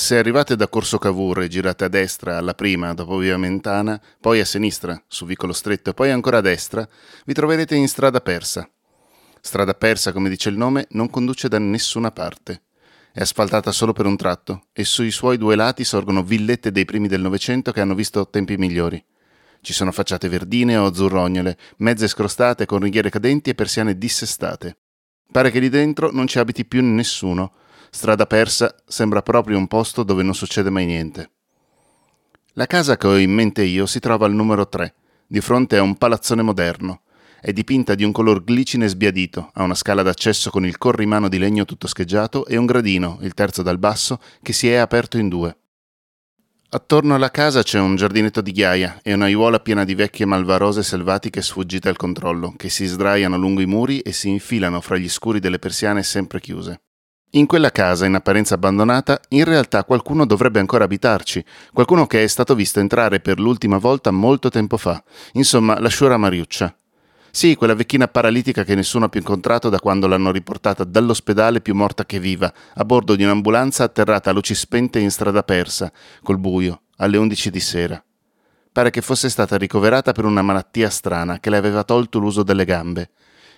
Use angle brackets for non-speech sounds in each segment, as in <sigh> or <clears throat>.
Se arrivate da Corso Cavour e girate a destra alla prima, dopo via Mentana, poi a sinistra, su Vicolo Stretto e poi ancora a destra, vi troverete in strada persa. Strada persa, come dice il nome, non conduce da nessuna parte. È asfaltata solo per un tratto e sui suoi due lati sorgono villette dei primi del Novecento che hanno visto tempi migliori. Ci sono facciate verdine o azzurrognole, mezze scrostate con righiere cadenti e persiane dissestate. Pare che lì dentro non ci abiti più nessuno, Strada persa sembra proprio un posto dove non succede mai niente. La casa che ho in mente io si trova al numero 3, di fronte a un palazzone moderno. È dipinta di un color glicine sbiadito, ha una scala d'accesso con il corrimano di legno tutto scheggiato e un gradino, il terzo dal basso, che si è aperto in due. Attorno alla casa c'è un giardinetto di ghiaia e un'aiuola piena di vecchie malvarose selvatiche sfuggite al controllo, che si sdraiano lungo i muri e si infilano fra gli scuri delle persiane sempre chiuse. In quella casa, in apparenza abbandonata, in realtà qualcuno dovrebbe ancora abitarci, qualcuno che è stato visto entrare per l'ultima volta molto tempo fa, insomma la Shura Mariuccia. Sì, quella vecchina paralitica che nessuno ha più incontrato da quando l'hanno riportata dall'ospedale più morta che viva, a bordo di un'ambulanza atterrata a luci spente in strada persa, col buio, alle undici di sera. Pare che fosse stata ricoverata per una malattia strana che le aveva tolto l'uso delle gambe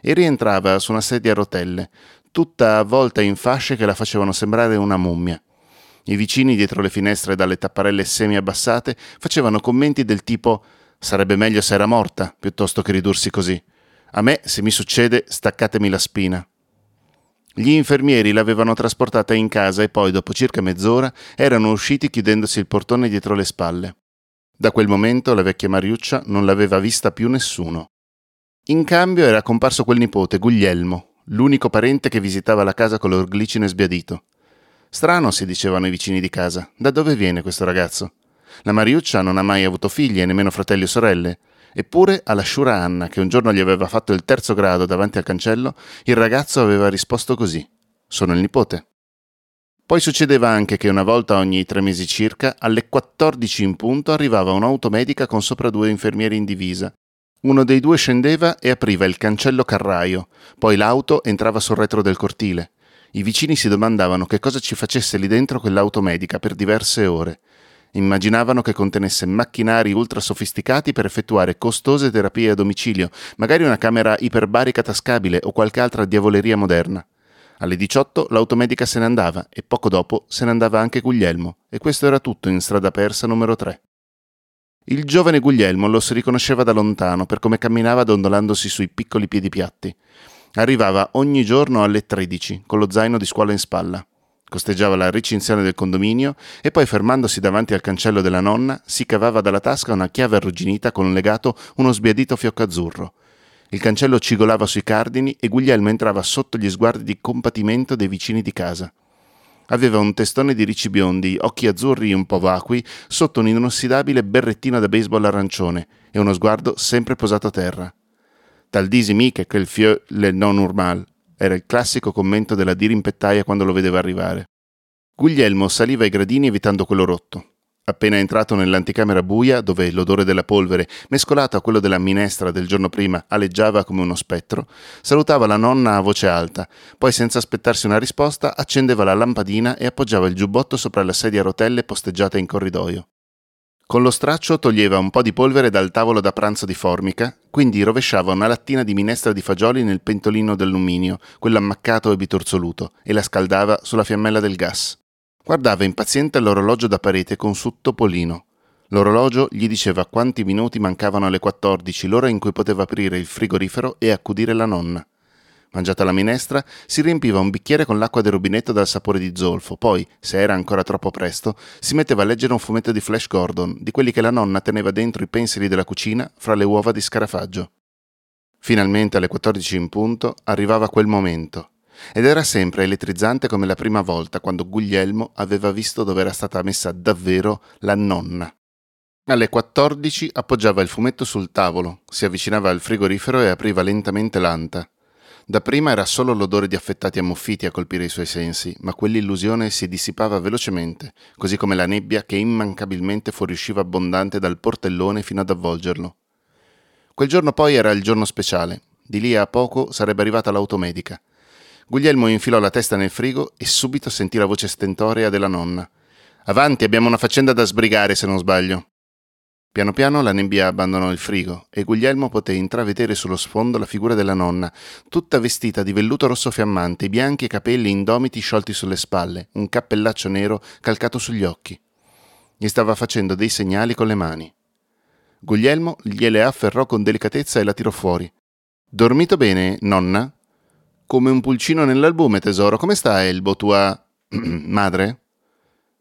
e rientrava su una sedia a rotelle, tutta avvolta in fasce che la facevano sembrare una mummia. I vicini dietro le finestre dalle tapparelle semi abbassate facevano commenti del tipo sarebbe meglio se era morta piuttosto che ridursi così. A me, se mi succede, staccatemi la spina. Gli infermieri l'avevano trasportata in casa e poi, dopo circa mezz'ora, erano usciti chiudendosi il portone dietro le spalle. Da quel momento la vecchia Mariuccia non l'aveva vista più nessuno. In cambio era comparso quel nipote, Guglielmo, l'unico parente che visitava la casa con l'orglicino sbiadito. Strano, si dicevano i vicini di casa. Da dove viene questo ragazzo? La Mariuccia non ha mai avuto figli e nemmeno fratelli o sorelle. Eppure, alla sciura Anna, che un giorno gli aveva fatto il terzo grado davanti al cancello, il ragazzo aveva risposto così: Sono il nipote. Poi succedeva anche che una volta ogni tre mesi circa, alle 14 in punto, arrivava un'auto medica con sopra due infermieri in divisa uno dei due scendeva e apriva il cancello carraio, poi l'auto entrava sul retro del cortile. I vicini si domandavano che cosa ci facesse lì dentro quell'auto medica per diverse ore. Immaginavano che contenesse macchinari ultra sofisticati per effettuare costose terapie a domicilio, magari una camera iperbarica tascabile o qualche altra diavoleria moderna. Alle 18 l'automedica se ne andava e poco dopo se ne andava anche Guglielmo, e questo era tutto in strada persa numero 3. Il giovane Guglielmo lo si riconosceva da lontano per come camminava dondolandosi sui piccoli piedi piatti. Arrivava ogni giorno alle 13 con lo zaino di scuola in spalla. Costeggiava la recinzione del condominio e poi fermandosi davanti al cancello della nonna si cavava dalla tasca una chiave arrugginita con legato uno sbiadito fiocco azzurro. Il cancello cigolava sui cardini e Guglielmo entrava sotto gli sguardi di compatimento dei vicini di casa. Aveva un testone di ricci biondi, occhi azzurri un po' vacui, sotto un inossidabile berrettino da baseball arancione e uno sguardo sempre posato a terra. Tal disi mi che quel fieu le non normal era il classico commento della dirimpettaia quando lo vedeva arrivare. Guglielmo saliva ai gradini evitando quello rotto. Appena entrato nell'anticamera buia, dove l'odore della polvere, mescolato a quello della minestra del giorno prima, aleggiava come uno spettro, salutava la nonna a voce alta, poi senza aspettarsi una risposta accendeva la lampadina e appoggiava il giubbotto sopra la sedia a rotelle posteggiata in corridoio. Con lo straccio toglieva un po' di polvere dal tavolo da pranzo di formica, quindi rovesciava una lattina di minestra di fagioli nel pentolino d'alluminio, quello ammaccato e bitorzoluto, e la scaldava sulla fiammella del gas. Guardava impaziente l'orologio da parete con su Topolino. L'orologio gli diceva quanti minuti mancavano alle 14, l'ora in cui poteva aprire il frigorifero e accudire la nonna. Mangiata la minestra, si riempiva un bicchiere con l'acqua del rubinetto dal sapore di zolfo, poi, se era ancora troppo presto, si metteva a leggere un fumetto di Flash Gordon, di quelli che la nonna teneva dentro i pensili della cucina fra le uova di scarafaggio. Finalmente alle 14 in punto arrivava quel momento, ed era sempre elettrizzante come la prima volta quando Guglielmo aveva visto dove era stata messa davvero la nonna. Alle 14 appoggiava il fumetto sul tavolo, si avvicinava al frigorifero e apriva lentamente l'anta. Dapprima era solo l'odore di affettati ammuffiti a colpire i suoi sensi, ma quell'illusione si dissipava velocemente, così come la nebbia che immancabilmente fuoriusciva abbondante dal portellone fino ad avvolgerlo. Quel giorno poi era il giorno speciale. Di lì a poco sarebbe arrivata l'automedica. Guglielmo infilò la testa nel frigo e subito sentì la voce stentorea della nonna. Avanti, abbiamo una faccenda da sbrigare se non sbaglio. Piano piano la nebbia abbandonò il frigo e Guglielmo poté intravedere sullo sfondo la figura della nonna, tutta vestita di velluto rosso fiammante, i bianchi capelli indomiti sciolti sulle spalle, un cappellaccio nero calcato sugli occhi. Gli stava facendo dei segnali con le mani. Guglielmo gliele afferrò con delicatezza e la tirò fuori. Dormito bene, nonna? Come un pulcino nell'albume, tesoro. Come sta Elbo, tua <clears throat> madre?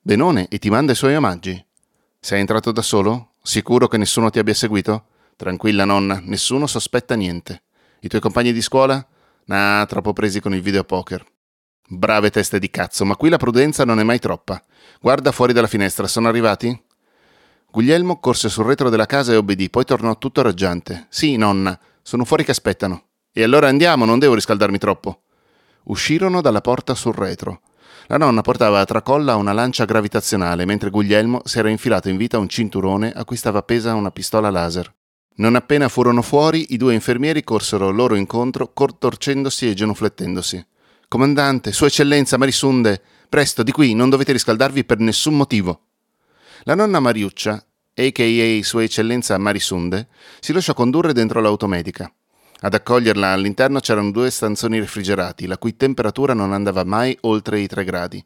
Benone, e ti manda i suoi omaggi. Sei entrato da solo? Sicuro che nessuno ti abbia seguito? Tranquilla nonna, nessuno sospetta niente. I tuoi compagni di scuola? Nah, troppo presi con il videopoker. Brave teste di cazzo, ma qui la prudenza non è mai troppa. Guarda fuori dalla finestra, sono arrivati? Guglielmo corse sul retro della casa e obbedì, poi tornò tutto raggiante. Sì, nonna, sono fuori che aspettano. E allora andiamo, non devo riscaldarmi troppo. Uscirono dalla porta sul retro. La nonna portava a tracolla una lancia gravitazionale, mentre Guglielmo si era infilato in vita un cinturone a cui stava appesa una pistola laser. Non appena furono fuori, i due infermieri corsero loro incontro, contorcendosi e genuflettendosi. Comandante, Sua Eccellenza Marisunde, presto, di qui, non dovete riscaldarvi per nessun motivo. La nonna Mariuccia, a.k.a. Sua Eccellenza Marisunde, si lasciò condurre dentro l'automedica. Ad accoglierla all'interno c'erano due stanzoni refrigerati, la cui temperatura non andava mai oltre i 3 gradi.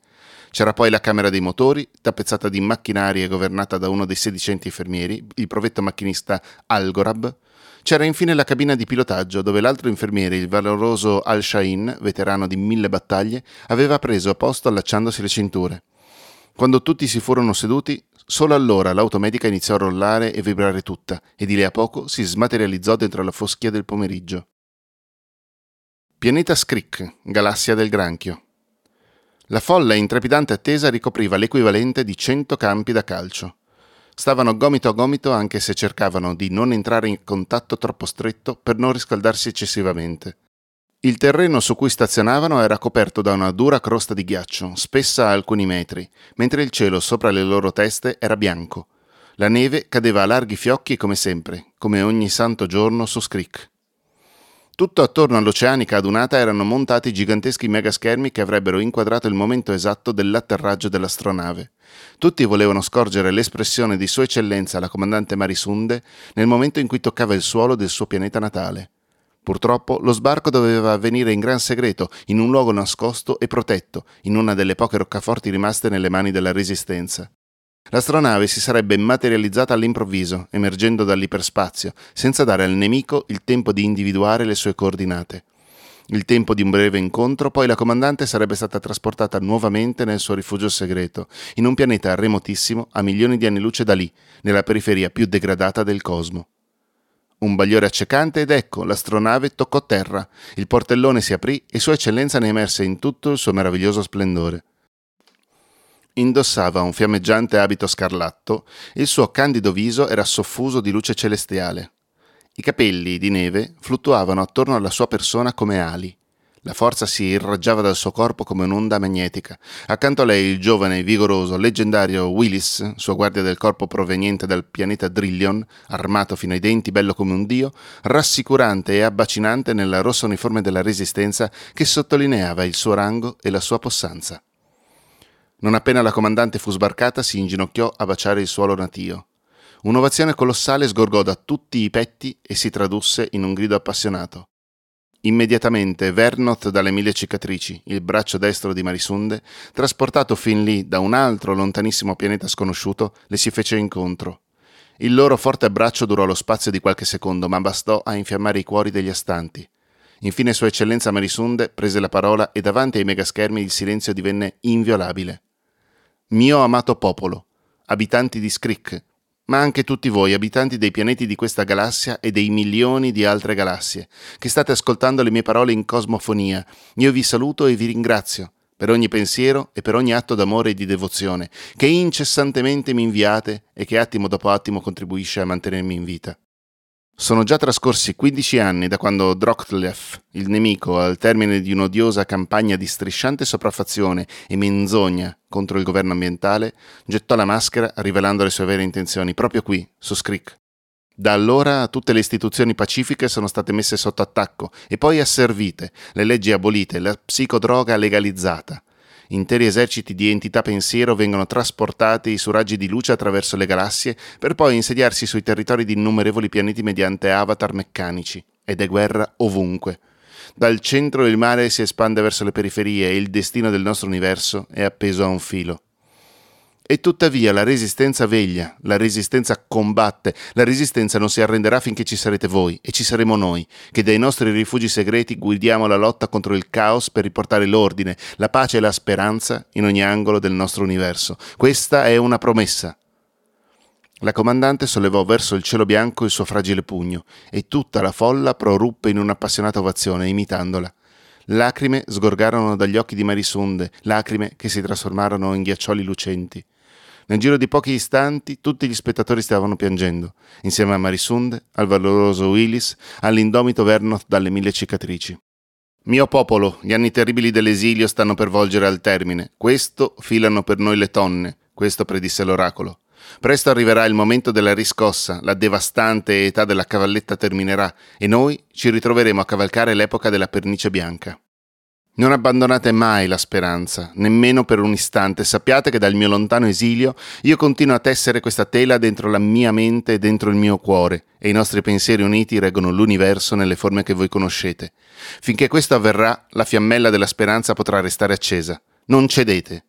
C'era poi la camera dei motori, tappezzata di macchinari e governata da uno dei sedicenti infermieri, il provetto macchinista Algorab. C'era infine la cabina di pilotaggio, dove l'altro infermiere, il valoroso Al-Shain, veterano di mille battaglie, aveva preso posto allacciandosi le cinture. Quando tutti si furono seduti, Solo allora l'automedica iniziò a rollare e vibrare tutta, e di lì a poco si smaterializzò dentro la foschia del pomeriggio. Pianeta Scrick, galassia del granchio. La folla in trepidante attesa ricopriva l'equivalente di cento campi da calcio. Stavano gomito a gomito anche se cercavano di non entrare in contatto troppo stretto per non riscaldarsi eccessivamente. Il terreno su cui stazionavano era coperto da una dura crosta di ghiaccio, spessa a alcuni metri, mentre il cielo sopra le loro teste era bianco. La neve cadeva a larghi fiocchi come sempre, come ogni santo giorno su Scrick. Tutto attorno all'oceanica adunata erano montati giganteschi megaschermi che avrebbero inquadrato il momento esatto dell'atterraggio dell'astronave. Tutti volevano scorgere l'espressione di Sua Eccellenza la comandante Marisunde nel momento in cui toccava il suolo del suo pianeta natale. Purtroppo lo sbarco doveva avvenire in gran segreto, in un luogo nascosto e protetto, in una delle poche roccaforti rimaste nelle mani della Resistenza. L'astronave si sarebbe materializzata all'improvviso, emergendo dall'iperspazio, senza dare al nemico il tempo di individuare le sue coordinate. Il tempo di un breve incontro, poi la comandante sarebbe stata trasportata nuovamente nel suo rifugio segreto, in un pianeta remotissimo a milioni di anni luce da lì, nella periferia più degradata del cosmo. Un bagliore accecante ed ecco, l'astronave toccò terra, il portellone si aprì e Sua Eccellenza ne emerse in tutto il suo meraviglioso splendore. Indossava un fiammeggiante abito scarlatto e il suo candido viso era soffuso di luce celestiale. I capelli di neve fluttuavano attorno alla sua persona come ali. La forza si irraggiava dal suo corpo come un'onda magnetica. Accanto a lei il giovane, vigoroso, leggendario Willis, sua guardia del corpo proveniente dal pianeta Drillion, armato fino ai denti, bello come un dio, rassicurante e abbacinante nella rossa uniforme della Resistenza che sottolineava il suo rango e la sua possanza. Non appena la comandante fu sbarcata, si inginocchiò a baciare il suolo natio. Un'ovazione colossale sgorgò da tutti i petti e si tradusse in un grido appassionato. Immediatamente Vernoth dalle mille cicatrici, il braccio destro di Marisunde, trasportato fin lì da un altro lontanissimo pianeta sconosciuto, le si fece incontro. Il loro forte abbraccio durò lo spazio di qualche secondo, ma bastò a infiammare i cuori degli astanti. Infine Sua Eccellenza Marisunde prese la parola e davanti ai megaschermi il silenzio divenne inviolabile. Mio amato popolo, abitanti di Scrick, ma anche tutti voi, abitanti dei pianeti di questa galassia e dei milioni di altre galassie, che state ascoltando le mie parole in cosmofonia. Io vi saluto e vi ringrazio per ogni pensiero e per ogni atto d'amore e di devozione che incessantemente mi inviate e che attimo dopo attimo contribuisce a mantenermi in vita. Sono già trascorsi 15 anni da quando Droctlef, il nemico, al termine di un'odiosa campagna di strisciante sopraffazione e menzogna contro il governo ambientale, gettò la maschera rivelando le sue vere intenzioni proprio qui, su Scrick. Da allora tutte le istituzioni pacifiche sono state messe sotto attacco e poi asservite, le leggi abolite, la psicodroga legalizzata. Interi eserciti di entità pensiero vengono trasportati su raggi di luce attraverso le galassie per poi insediarsi sui territori di innumerevoli pianeti mediante avatar meccanici. Ed è guerra ovunque. Dal centro il mare si espande verso le periferie e il destino del nostro universo è appeso a un filo. E tuttavia la resistenza veglia, la resistenza combatte, la resistenza non si arrenderà finché ci sarete voi e ci saremo noi, che dai nostri rifugi segreti guidiamo la lotta contro il caos per riportare l'ordine, la pace e la speranza in ogni angolo del nostro universo. Questa è una promessa. La comandante sollevò verso il cielo bianco il suo fragile pugno e tutta la folla proruppe in un'appassionata ovazione, imitandola. Lacrime sgorgarono dagli occhi di Marisunde, lacrime che si trasformarono in ghiaccioli lucenti. Nel giro di pochi istanti tutti gli spettatori stavano piangendo, insieme a Marisunde, al valoroso Willis, all'indomito Vernoth dalle mille cicatrici. Mio popolo, gli anni terribili dell'esilio stanno per volgere al termine. Questo filano per noi le tonne, questo predisse l'oracolo. Presto arriverà il momento della riscossa, la devastante età della cavalletta terminerà e noi ci ritroveremo a cavalcare l'epoca della pernice bianca. Non abbandonate mai la speranza, nemmeno per un istante. Sappiate che dal mio lontano esilio io continuo a tessere questa tela dentro la mia mente e dentro il mio cuore, e i nostri pensieri uniti reggono l'universo nelle forme che voi conoscete. Finché questo avverrà, la fiammella della speranza potrà restare accesa. Non cedete.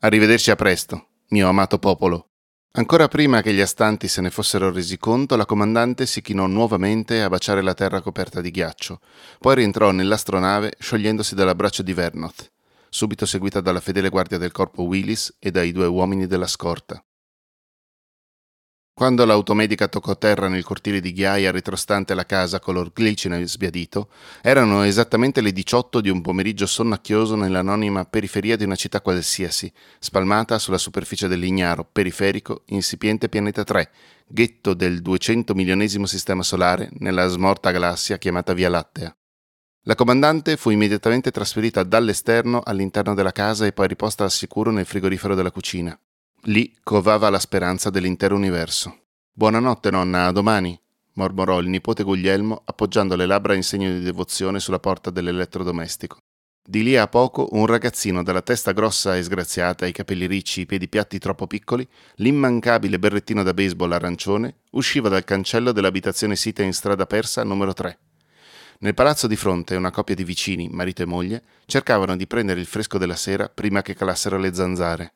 Arrivederci a presto, mio amato popolo. Ancora prima che gli astanti se ne fossero resi conto, la comandante si chinò nuovamente a baciare la terra coperta di ghiaccio. Poi rientrò nell'astronave, sciogliendosi dall'abbraccio di Vernoth, subito seguita dalla fedele guardia del corpo Willis e dai due uomini della scorta. Quando l'automedica toccò terra nel cortile di ghiaia ritrostante la casa color glicina e sbiadito, erano esattamente le 18 di un pomeriggio sonnacchioso nell'anonima periferia di una città qualsiasi, spalmata sulla superficie dell'ignaro, periferico, insipiente pianeta 3, ghetto del 200 milionesimo sistema solare nella smorta galassia chiamata Via Lattea. La comandante fu immediatamente trasferita dall'esterno all'interno della casa e poi riposta al sicuro nel frigorifero della cucina. Lì covava la speranza dell'intero universo. Buonanotte, nonna, a domani, mormorò il nipote Guglielmo appoggiando le labbra in segno di devozione sulla porta dell'elettrodomestico. Di lì a poco un ragazzino dalla testa grossa e sgraziata, i capelli ricci, i piedi piatti troppo piccoli, l'immancabile berrettino da baseball arancione, usciva dal cancello dell'abitazione sita in strada persa numero 3. Nel palazzo di fronte una coppia di vicini, marito e moglie, cercavano di prendere il fresco della sera prima che calassero le zanzare.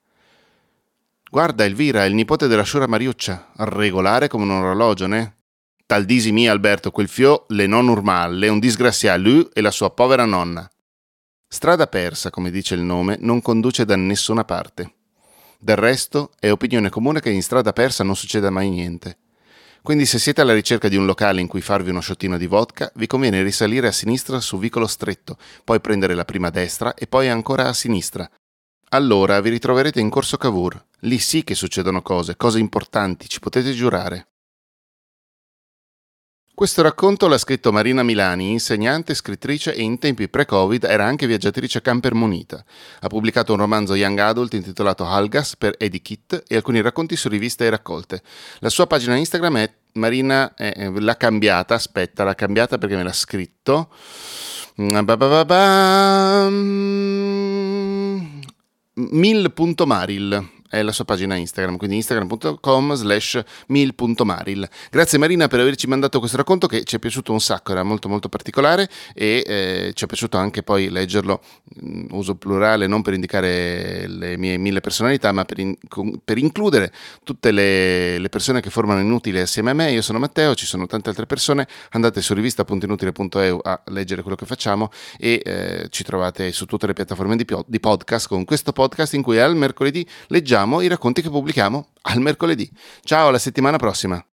Guarda, Elvira, è il nipote della sciura Mariuccia, regolare come un orologio, ne? Tal disi mia, Alberto, quel fio le non urmalle, un disgrazià lui e la sua povera nonna. Strada persa, come dice il nome, non conduce da nessuna parte. Del resto, è opinione comune che in strada persa non succeda mai niente. Quindi se siete alla ricerca di un locale in cui farvi uno sciottino di vodka, vi conviene risalire a sinistra su vicolo stretto, poi prendere la prima destra e poi ancora a sinistra, allora vi ritroverete in Corso Cavour. Lì sì che succedono cose, cose importanti, ci potete giurare. Questo racconto l'ha scritto Marina Milani, insegnante, scrittrice e in tempi pre-Covid era anche viaggiatrice camper munita. Ha pubblicato un romanzo young adult intitolato Halgas per Edikit e alcuni racconti su riviste e raccolte. La sua pagina Instagram è Marina eh, l'ha cambiata, aspetta, l'ha cambiata perché me l'ha scritto. Mil.maril è la sua pagina Instagram, quindi instagram.com slash mil.maril. Grazie Marina per averci mandato questo racconto che ci è piaciuto un sacco, era molto molto particolare e eh, ci è piaciuto anche poi leggerlo, mm, uso plurale non per indicare le mie mille personalità, ma per, in, per includere tutte le, le, persone che formano Inutile assieme a me. Io sono Matteo, ci sono tante altre persone, andate su rivista.inutile.eu a leggere quello che facciamo e eh, ci trovate su tutte le piattaforme di, di podcast con questo podcast in cui al mercoledì leggiamo i racconti che pubblichiamo al mercoledì. Ciao, alla settimana prossima.